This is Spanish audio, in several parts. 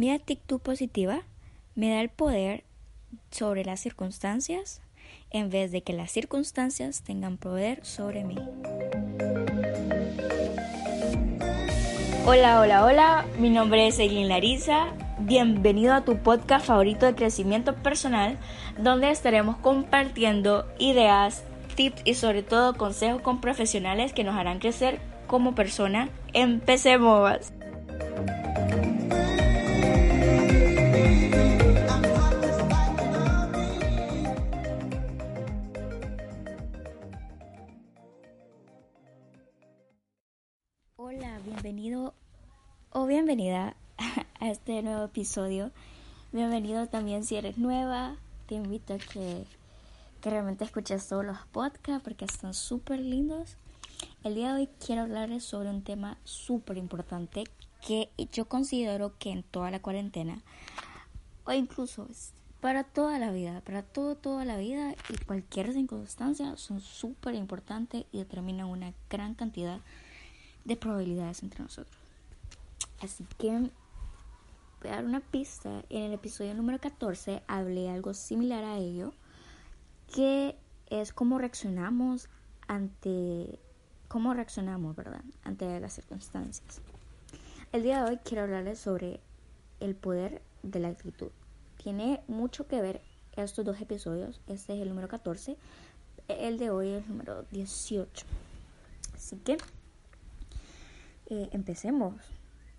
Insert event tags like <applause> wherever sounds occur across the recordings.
Mi actitud positiva me da el poder sobre las circunstancias en vez de que las circunstancias tengan poder sobre mí. Hola, hola, hola, mi nombre es Eileen Larisa. Bienvenido a tu podcast favorito de crecimiento personal, donde estaremos compartiendo ideas, tips y sobre todo consejos con profesionales que nos harán crecer como persona. Empecemos. Bienvenida <laughs> a este nuevo episodio. Bienvenido también si eres nueva. Te invito a que, que realmente escuches todos los podcasts porque están súper lindos. El día de hoy quiero hablarles sobre un tema súper importante que yo considero que en toda la cuarentena o incluso para toda la vida, para todo, toda la vida y cualquier circunstancia son súper importantes y determinan una gran cantidad de de probabilidades entre nosotros. Así que voy a dar una pista. En el episodio número 14 hablé algo similar a ello, que es cómo reaccionamos ante cómo reaccionamos, ¿verdad? Ante las circunstancias. El día de hoy quiero hablarles sobre el poder de la actitud. Tiene mucho que ver estos dos episodios. Este es el número 14. El de hoy es el número 18. Así que eh, empecemos.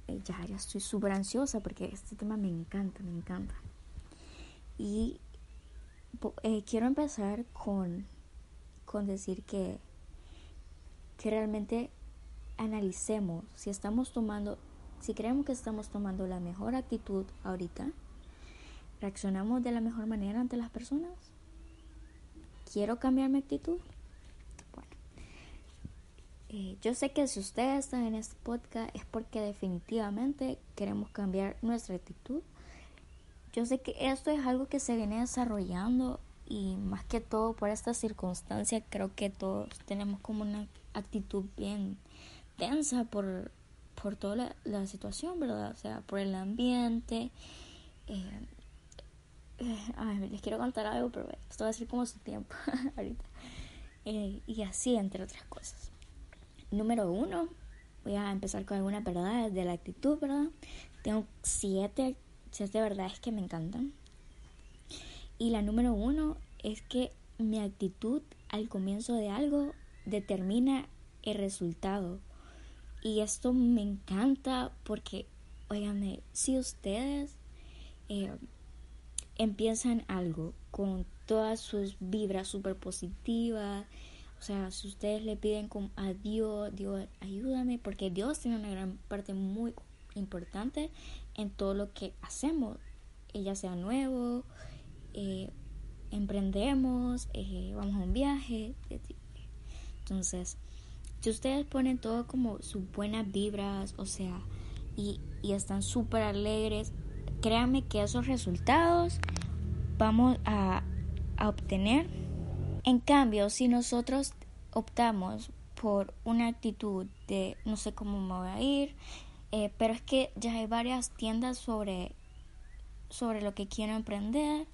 Eh, ya, ya estoy súper ansiosa porque este tema me encanta, me encanta. Y eh, quiero empezar con, con decir que, que realmente analicemos si estamos tomando, si creemos que estamos tomando la mejor actitud ahorita, reaccionamos de la mejor manera ante las personas. ¿Quiero cambiar mi actitud? Eh, yo sé que si ustedes están en este podcast es porque definitivamente queremos cambiar nuestra actitud. Yo sé que esto es algo que se viene desarrollando y más que todo por esta circunstancia creo que todos tenemos como una actitud bien tensa por, por toda la, situación, ¿verdad? O sea, por el ambiente. Eh, eh, les quiero contar algo, pero esto va a ser como su tiempo <laughs> ahorita. y así, entre otras cosas número uno, voy a empezar con algunas verdades de la actitud, ¿verdad? Tengo siete, siete verdades que me encantan. Y la número uno es que mi actitud al comienzo de algo determina el resultado. Y esto me encanta porque, oiganme, si ustedes eh, empiezan algo con todas sus vibras súper positivas, o sea, si ustedes le piden a Dios, Dios, ayúdame, porque Dios tiene una gran parte muy importante en todo lo que hacemos, ya sea nuevo, eh, emprendemos, eh, vamos a un viaje. Entonces, si ustedes ponen todo como sus buenas vibras, o sea, y, y están súper alegres, créanme que esos resultados vamos a, a obtener en cambio, si nosotros optamos por una actitud de no sé cómo me voy a ir, eh, pero es que ya hay varias tiendas sobre, sobre lo que quiero emprender,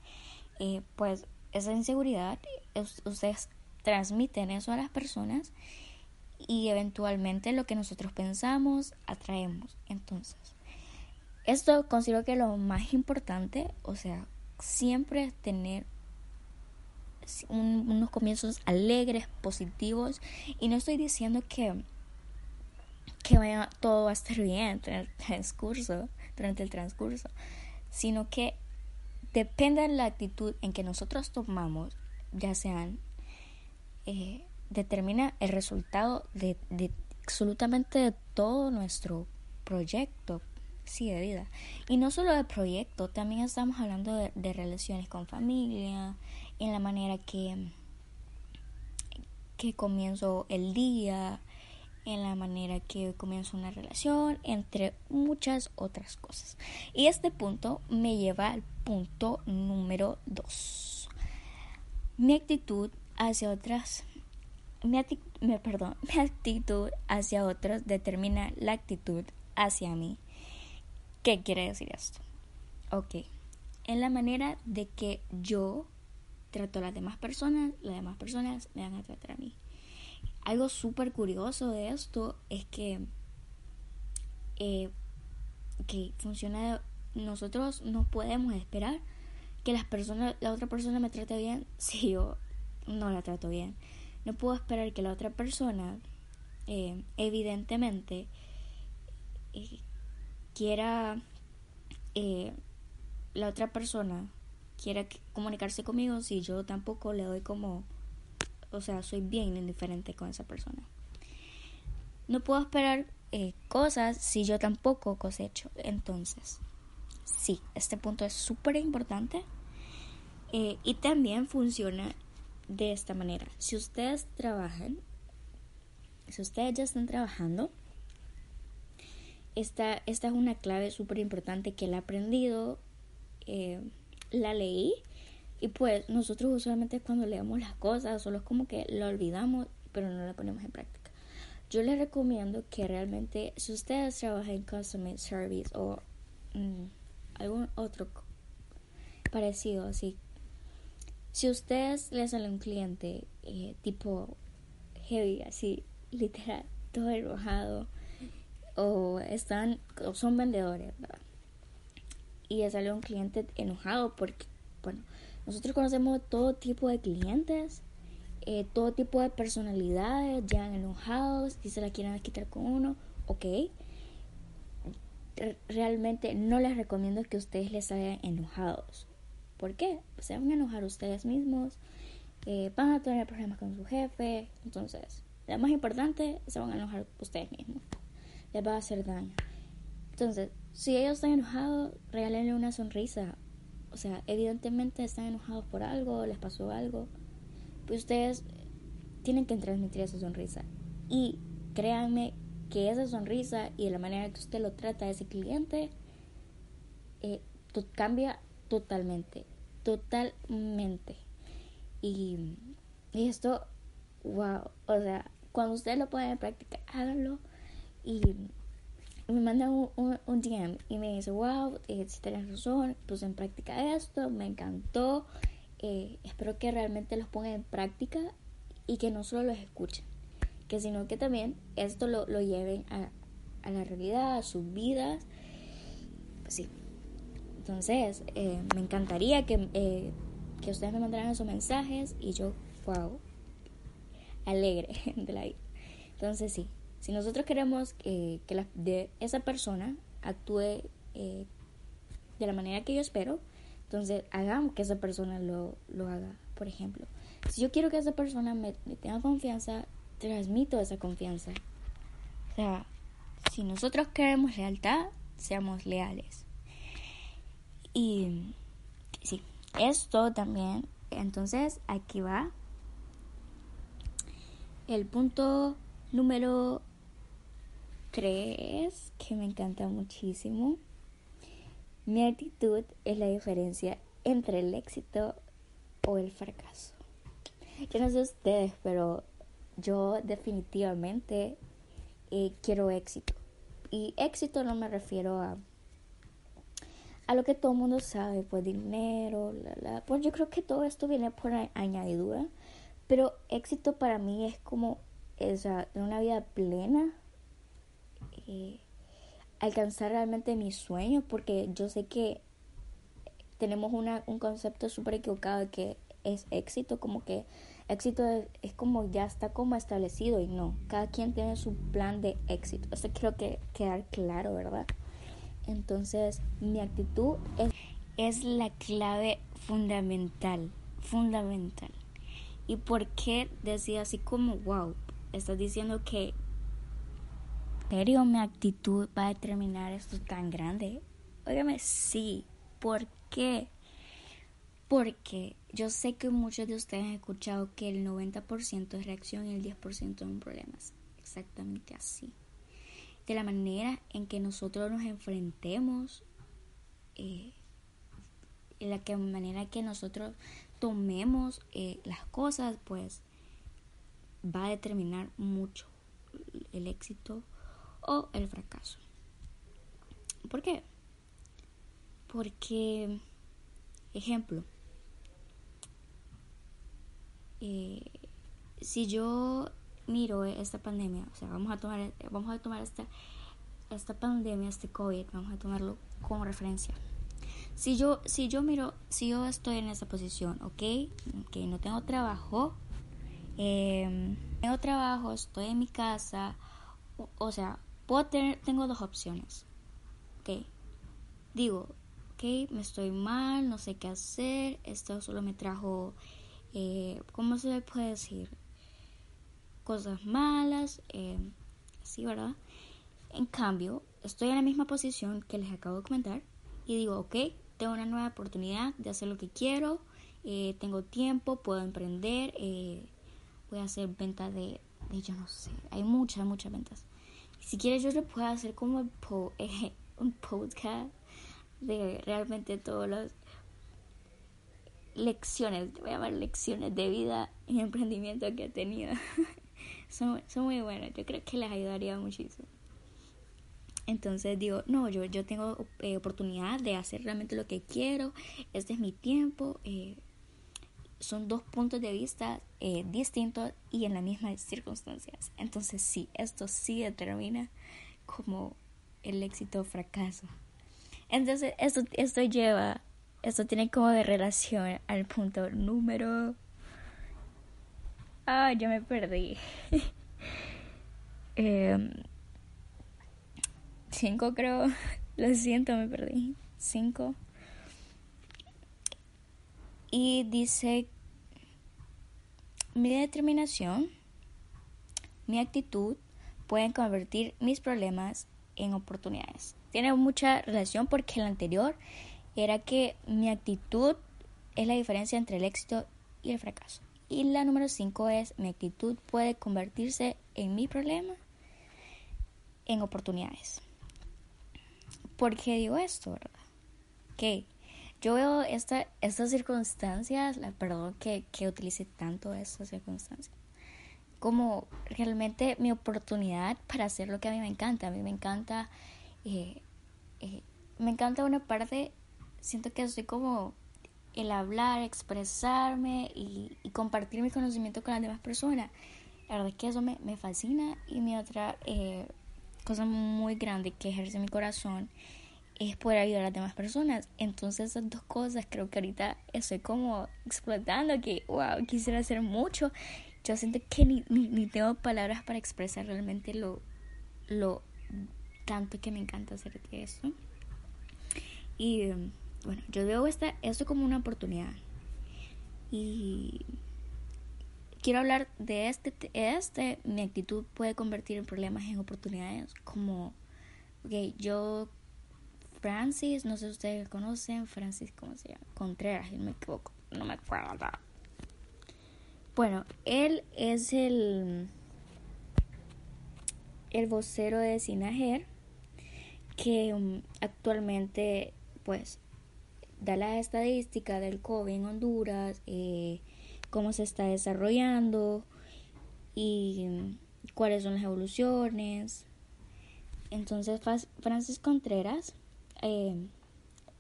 eh, pues esa inseguridad, ustedes transmiten eso a las personas y eventualmente lo que nosotros pensamos atraemos. Entonces, esto considero que lo más importante, o sea, siempre tener unos comienzos alegres, positivos. Y no estoy diciendo que, que vaya, todo va a estar bien durante el transcurso, durante el transcurso, sino que depende de la actitud en que nosotros tomamos, ya sean, eh, determina el resultado de, de absolutamente de todo nuestro proyecto. sí, de vida. Y no solo de proyecto, también estamos hablando de, de relaciones con familia, en la manera que, que comienzo el día, en la manera que comienzo una relación, entre muchas otras cosas. Y este punto me lleva al punto número dos. Mi actitud hacia otras mi, me, perdón, <laughs> mi actitud hacia otros determina la actitud hacia mí. ¿Qué quiere decir esto? Ok, en la manera de que yo trato a las demás personas, las demás personas me van a tratar a mí. Algo súper curioso de esto es que, eh, que funciona, nosotros no podemos esperar que las personas, la otra persona me trate bien <laughs> si yo no la trato bien. No puedo esperar que la otra persona, eh, evidentemente, eh, quiera, la otra persona quiera comunicarse conmigo si yo tampoco le doy como, o sea, soy bien indiferente con esa persona. No puedo esperar cosas si yo tampoco cosecho. Entonces, sí, este punto es súper importante. y también funciona de esta manera. Si ustedes trabajan, si ustedes ya están trabajando, esta, esta es una clave súper importante que la he aprendido, eh, la leí y pues nosotros usualmente cuando leemos las cosas solo es como que lo olvidamos pero no la ponemos en práctica. Yo les recomiendo que realmente si ustedes trabajan en Customer Service o mm, algún otro parecido así si ustedes le sale un cliente eh, tipo heavy, así, literal, todo enojado, o están, o son vendedores, ¿verdad? Y le sale un cliente enojado porque, bueno, nosotros conocemos todo tipo de clientes, eh, todo tipo de personalidades, llegan enojados y se la quieren quitar con uno, ok. Realmente no les recomiendo que ustedes les salgan enojados ¿Por qué? Se van a enojar ustedes mismos, eh, van a tener problemas con su jefe. Entonces, lo más importante, se van a enojar ustedes mismos. Les va a hacer daño. Entonces, si ellos están enojados, regálenle una sonrisa. O sea, evidentemente están enojados por algo, les pasó algo. Pues ustedes tienen que transmitir esa sonrisa. Y créanme que esa sonrisa y la manera que usted lo trata a ese cliente eh, cambia totalmente, totalmente. Y, esto, wow, o sea, cuando ustedes lo pueden practicar, háganlo. Y me mandan un, un, DM y me dice, wow, eh, si tienes razón, puse en práctica esto, me encantó. Eh, espero que realmente los pongan en práctica y que no solo los escuchen, que sino que también esto lo, lo lleven a, a la realidad, a sus vidas. Pues sí, entonces, eh, me encantaría que, eh, que ustedes me mandaran sus mensajes y yo, wow, alegre <laughs> de la vida. Entonces, sí, si nosotros queremos que, que de esa persona actúe eh, de la manera que yo espero, entonces hagamos que esa persona lo, lo haga. Por ejemplo, si yo quiero que esa persona me tenga confianza, transmito esa confianza. O sea, si nosotros queremos lealtad, seamos leales. Y sí, esto también. Entonces, aquí va. El punto número 3, que me encanta muchísimo. Mi actitud es la diferencia entre el éxito o el fracaso. Yo no sé ustedes, pero yo definitivamente eh, quiero éxito. Y éxito no me refiero a a lo que todo el mundo sabe, pues dinero, la, pues yo creo que todo esto viene por añadidura, pero éxito para mí es como esa, una vida plena, alcanzar realmente mis sueños, porque yo sé que tenemos una, un concepto súper equivocado de que es éxito, como que éxito es, como ya está como establecido y no, cada quien tiene su plan de éxito, eso quiero que quedar claro, ¿verdad? Entonces, mi actitud es, la clave fundamental, fundamental. ¿Y por qué decía así como, wow, estás diciendo que serio mi actitud va a determinar esto tan grande? Óigame, sí. ¿Por qué? Porque yo sé que muchos de ustedes han escuchado que el 90% es reacción y el 10% son problemas. Exactamente así. De la manera en que nosotros nos enfrentemos, eh, en la que manera que nosotros tomemos eh, las cosas, pues va a determinar mucho el éxito o el fracaso. ¿Por qué? Porque, ejemplo, eh, si yo miro esta pandemia, o sea, vamos a tomar, vamos a tomar esta, esta pandemia, este COVID, vamos a tomarlo como referencia. Si yo, si yo miro, si yo estoy en esa posición, ok, que no tengo trabajo, eh, tengo trabajo, estoy en mi casa, o, sea, puedo tener, tengo dos opciones, ok, digo, ok, me estoy mal, no sé qué hacer, esto solo me trajo, eh, ¿cómo se puede decir? Cosas malas, eh, ¿verdad? En cambio, estoy en la misma posición que les acabo de comentar y digo, ok, tengo una nueva oportunidad de hacer lo que quiero, eh, tengo tiempo, puedo emprender, eh, voy a hacer ventas de, de, yo no sé, hay muchas, muchas ventas. Si quieres yo le puedo hacer como eh, <laughs> un podcast de realmente todas las lecciones, voy a llamar lecciones de vida y emprendimiento que he tenido. <laughs> son, son muy buenas, yo creo que les ayudaría muchísimo. Entonces digo, no, yo, yo tengo eh, oportunidad de hacer realmente lo que quiero, este es mi tiempo. Eh, son dos puntos de vista eh, distintos y en las mismas circunstancias. Entonces sí, esto sí determina como el éxito o fracaso. Entonces esto, esto lleva, esto tiene como de relación al punto número... Ah, yo me perdí. <laughs> eh, cinco creo. <laughs> Lo siento, me perdí. Cinco. Y dice, mi determinación, mi actitud pueden convertir mis problemas en oportunidades. Tiene mucha relación porque el anterior era que mi actitud es la diferencia entre el éxito y el fracaso. Y la número cinco es mi actitud puede convertirse en mi problema en oportunidades. ¿Por qué digo esto, verdad? Que yo veo esta, estas circunstancias, la, perdón que, que utilice tanto estas circunstancias, como realmente mi oportunidad para hacer lo que a mí me encanta. A mí me encanta, eh, eh, me encanta una parte, siento que estoy como el hablar, expresarme y, compartir mi conocimiento con las demás personas. La verdad es que eso me, me fascina y mi otra eh, cosa muy grande que ejerce mi corazón es poder ayudar a las demás personas. Entonces esas dos cosas creo que ahorita estoy como explotando, que wow, quisiera hacer mucho. Yo siento que ni, ni, tengo palabras para expresar realmente lo, lo tanto que me encanta hacer esto. Y bueno, yo veo esta, esto como una oportunidad. Y quiero hablar de este, este, mi actitud puede convertir en problemas en oportunidades, como, ok, yo, Francis, no sé si ustedes conocen, Francis, ¿cómo se llama? Contreras, si no me equivoco, no me acuerdo. Bueno, él es el, el vocero de Sinajer, que um, actualmente, pues, da las estadísticas del COVID en Honduras, eh, cómo se está desarrollando y cuáles son las evoluciones. Entonces Francis Contreras, eh,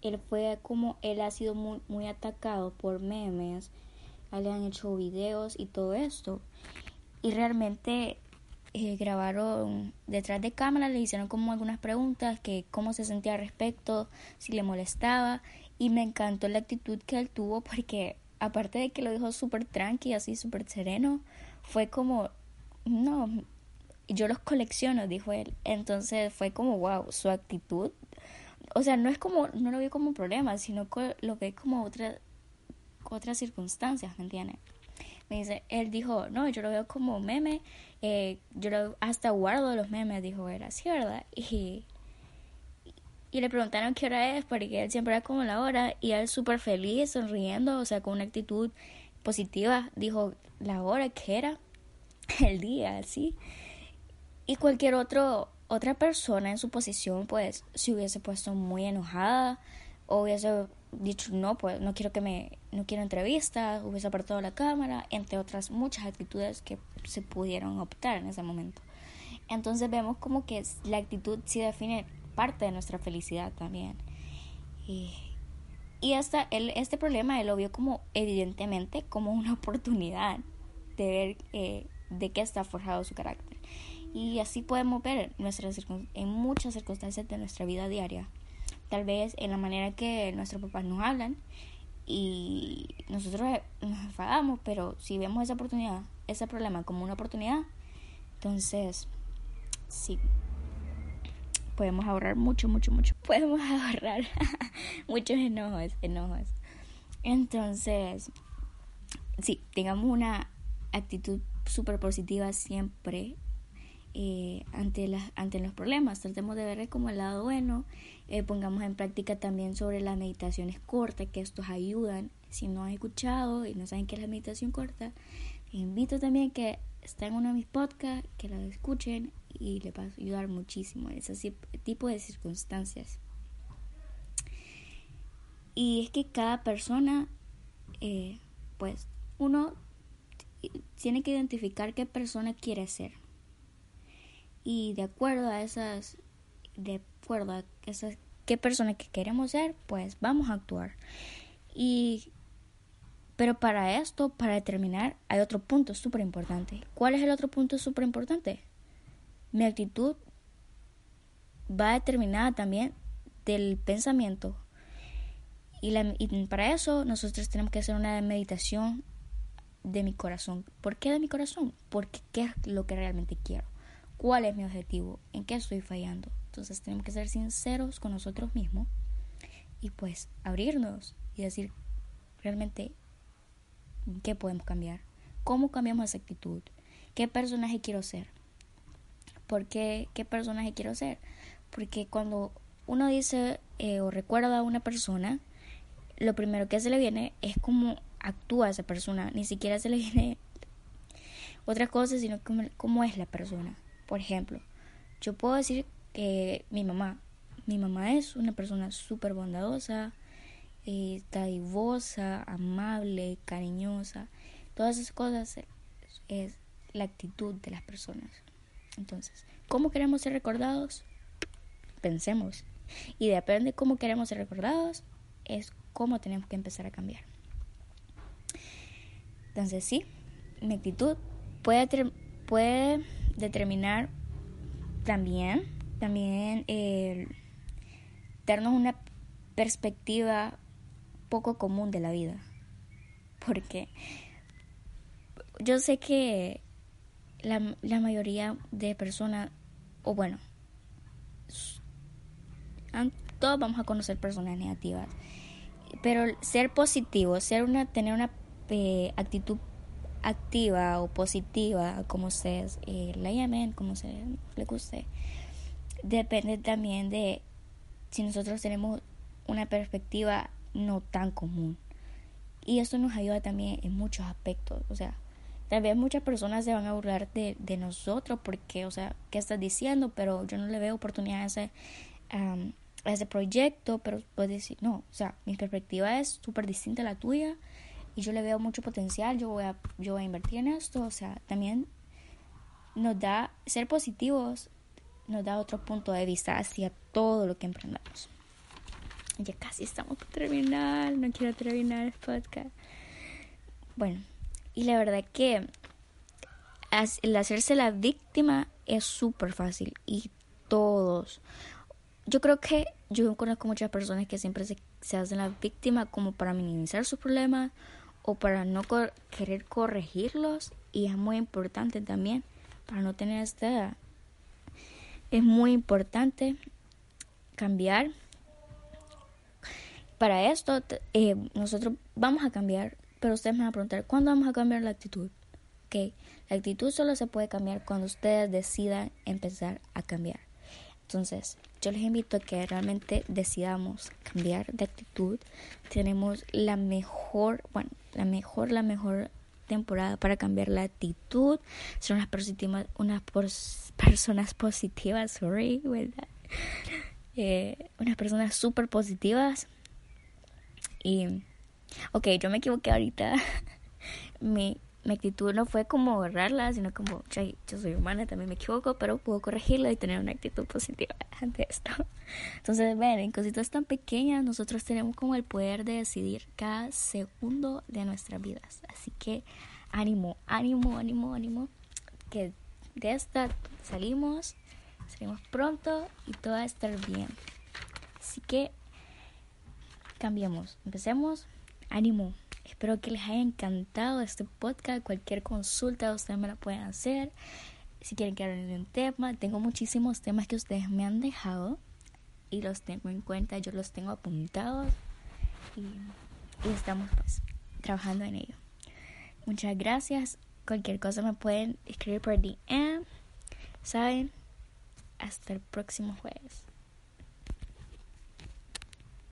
él fue como, él ha sido muy, muy atacado por memes, le han hecho videos y todo esto. Y realmente eh, grabaron detrás de cámara, le hicieron como algunas preguntas, que cómo se sentía al respecto, si le molestaba. Y me encantó la actitud que él tuvo porque aparte de que lo dijo súper tranqui, así súper sereno, fue como, no, yo los colecciono, dijo él. Entonces fue como, wow, su actitud. O sea, no es como, no lo veo como un problema, sino que lo ve como otra, otras circunstancias, ¿me entiendes? Me dice, él dijo, no, yo lo veo como meme, eh, yo lo, hasta guardo los memes, dijo, era así, ¿verdad? <laughs> Y, y le preguntaron qué hora es, porque él siempre era como la hora, y él súper feliz, sonriendo, o sea, con una actitud positiva, dijo la hora que era, <laughs> el día, así. Y cualquier otro, otra persona en su posición, pues, si hubiese puesto muy enojada, o hubiese dicho no, pues no quiero que me, no quiero entrevistas, hubiese apartado la cámara, entre otras muchas actitudes que se pudieron optar en ese momento. Entonces vemos como que la actitud sí define parte de nuestra felicidad también. Y, hasta el, este problema él lo vio como evidentemente como una oportunidad de ver eh, de qué está forjado su carácter. Y así podemos ver nuestras, en muchas circunstancias de nuestra vida diaria tal vez en la manera que nuestros papás nos hablan y nosotros nos enfadamos, pero si vemos esa oportunidad, ese problema como una oportunidad, entonces sí, podemos ahorrar mucho, mucho, mucho. <laughs> Podemos ahorrar <laughs> muchos enojos, enojos. Entonces, sí, tengamos una actitud súper positiva siempre eh, ante, las, ante los problemas. Tratemos de ver como el lado bueno. Eh, pongamos en práctica también sobre las meditaciones cortas, que estos ayudan. Si no han escuchado y no saben qué es la meditación corta, les invito también que estén en uno de mis podcasts, que la escuchen y les va a ayudar muchísimo en ese tipo de circunstancias. Y es que cada persona, eh, pues, uno tiene que identificar qué persona quiere ser y de acuerdo a esas de acuerdo a esas qué persona que queremos ser pues vamos a actuar y pero para esto para determinar hay otro punto súper importante ¿cuál es el otro punto súper importante? mi actitud va determinada también del pensamiento y, la, y para eso nosotros tenemos que hacer una meditación de mi corazón. ¿Por qué de mi corazón? Porque qué es lo que realmente quiero cuál es mi objetivo, en qué estoy fallando. Entonces tenemos que ser sinceros con nosotros mismos y pues abrirnos y decir realmente qué podemos cambiar, cómo cambiamos esa actitud, qué personaje quiero ser, por qué, qué personaje quiero ser. Porque cuando uno dice eh, o recuerda a una persona, lo primero que se le viene es cómo actúa esa persona, ni siquiera se le <laughs> viene otra cosa, sino cómo, cómo es la persona. Por ejemplo, yo puedo decir que mi mamá, mi mamá es una persona súper bondadosa, eh, dadivosa, amable, cariñosa. Todas esas cosas es, la actitud de las personas. Entonces, ¿cómo queremos ser recordados? Pensemos. Y depende de cómo queremos ser recordados, es cómo tenemos que empezar a cambiar. Entonces, sí, mi actitud puede, puede determinar también, también eh, darnos una perspectiva poco común de la vida. Porque yo sé que la, la mayoría de personas, o bueno, todos vamos a conocer personas negativas, pero ser positivo, ser una, tener una eh, actitud activa o positiva, como ustedes eh, la llamen, como se le guste, depende también de si nosotros tenemos una perspectiva no tan común. Y esto nos ayuda también en muchos aspectos. O sea, tal vez muchas personas se van a burlar de, de nosotros porque, o sea, ¿qué estás diciendo? Pero yo no le veo oportunidad a ese, a ese proyecto, pero puedes decir, no, o sea, mi perspectiva es súper distinta a la tuya y yo le veo mucho potencial, yo voy a, yo voy a invertir en esto, o sea, también nos da, ser positivos nos da otro punto de vista hacia todo lo que emprendamos. Ya casi estamos por terminar, no quiero terminar el podcast. Bueno, y la verdad que el hacerse la víctima es súper fácil y todos. Yo creo que yo conozco muchas personas que siempre se, se hacen la víctima como para minimizar sus problemas o para no querer corregirlos y es muy importante también para no tener esta es muy importante cambiar para esto eh, nosotros vamos a cambiar pero ustedes me van a preguntar, ¿cuándo vamos a cambiar la actitud? La actitud solo se puede cambiar cuando ustedes decidan empezar a cambiar. Entonces, yo les invito a que realmente decidamos cambiar de actitud. Tenemos la mejor, bueno, la mejor, la mejor temporada para cambiar la actitud. Son unas, positivas, unas personas positivas, sorry, ¿verdad? Eh, unas personas súper positivas. Y, ok, yo me equivoqué ahorita. <laughs> mi, mi actitud no fue como agarrarla, sino como, yo soy humana, también me equivoco, pero puedo corregirla y tener una actitud positiva <laughs> ante esto. Entonces, ven, en cositas tan pequeñas, nosotros tenemos como el poder de decidir cada segundo de nuestras vidas. Así que, ánimo, ánimo, ánimo, ánimo, que de esta salimos, salimos pronto y todo va a estar bien. Así que, cambiemos, empecemos, ánimo. Espero que les haya encantado este podcast. Cualquier consulta ustedes me la pueden hacer. Si quieren que hable de un tema, tengo muchísimos temas que ustedes me han dejado y los tengo en cuenta. Yo los tengo apuntados y, estamos pues trabajando en ello. Muchas gracias. Cualquier cosa me pueden escribir por DM. Saben, hasta el próximo jueves.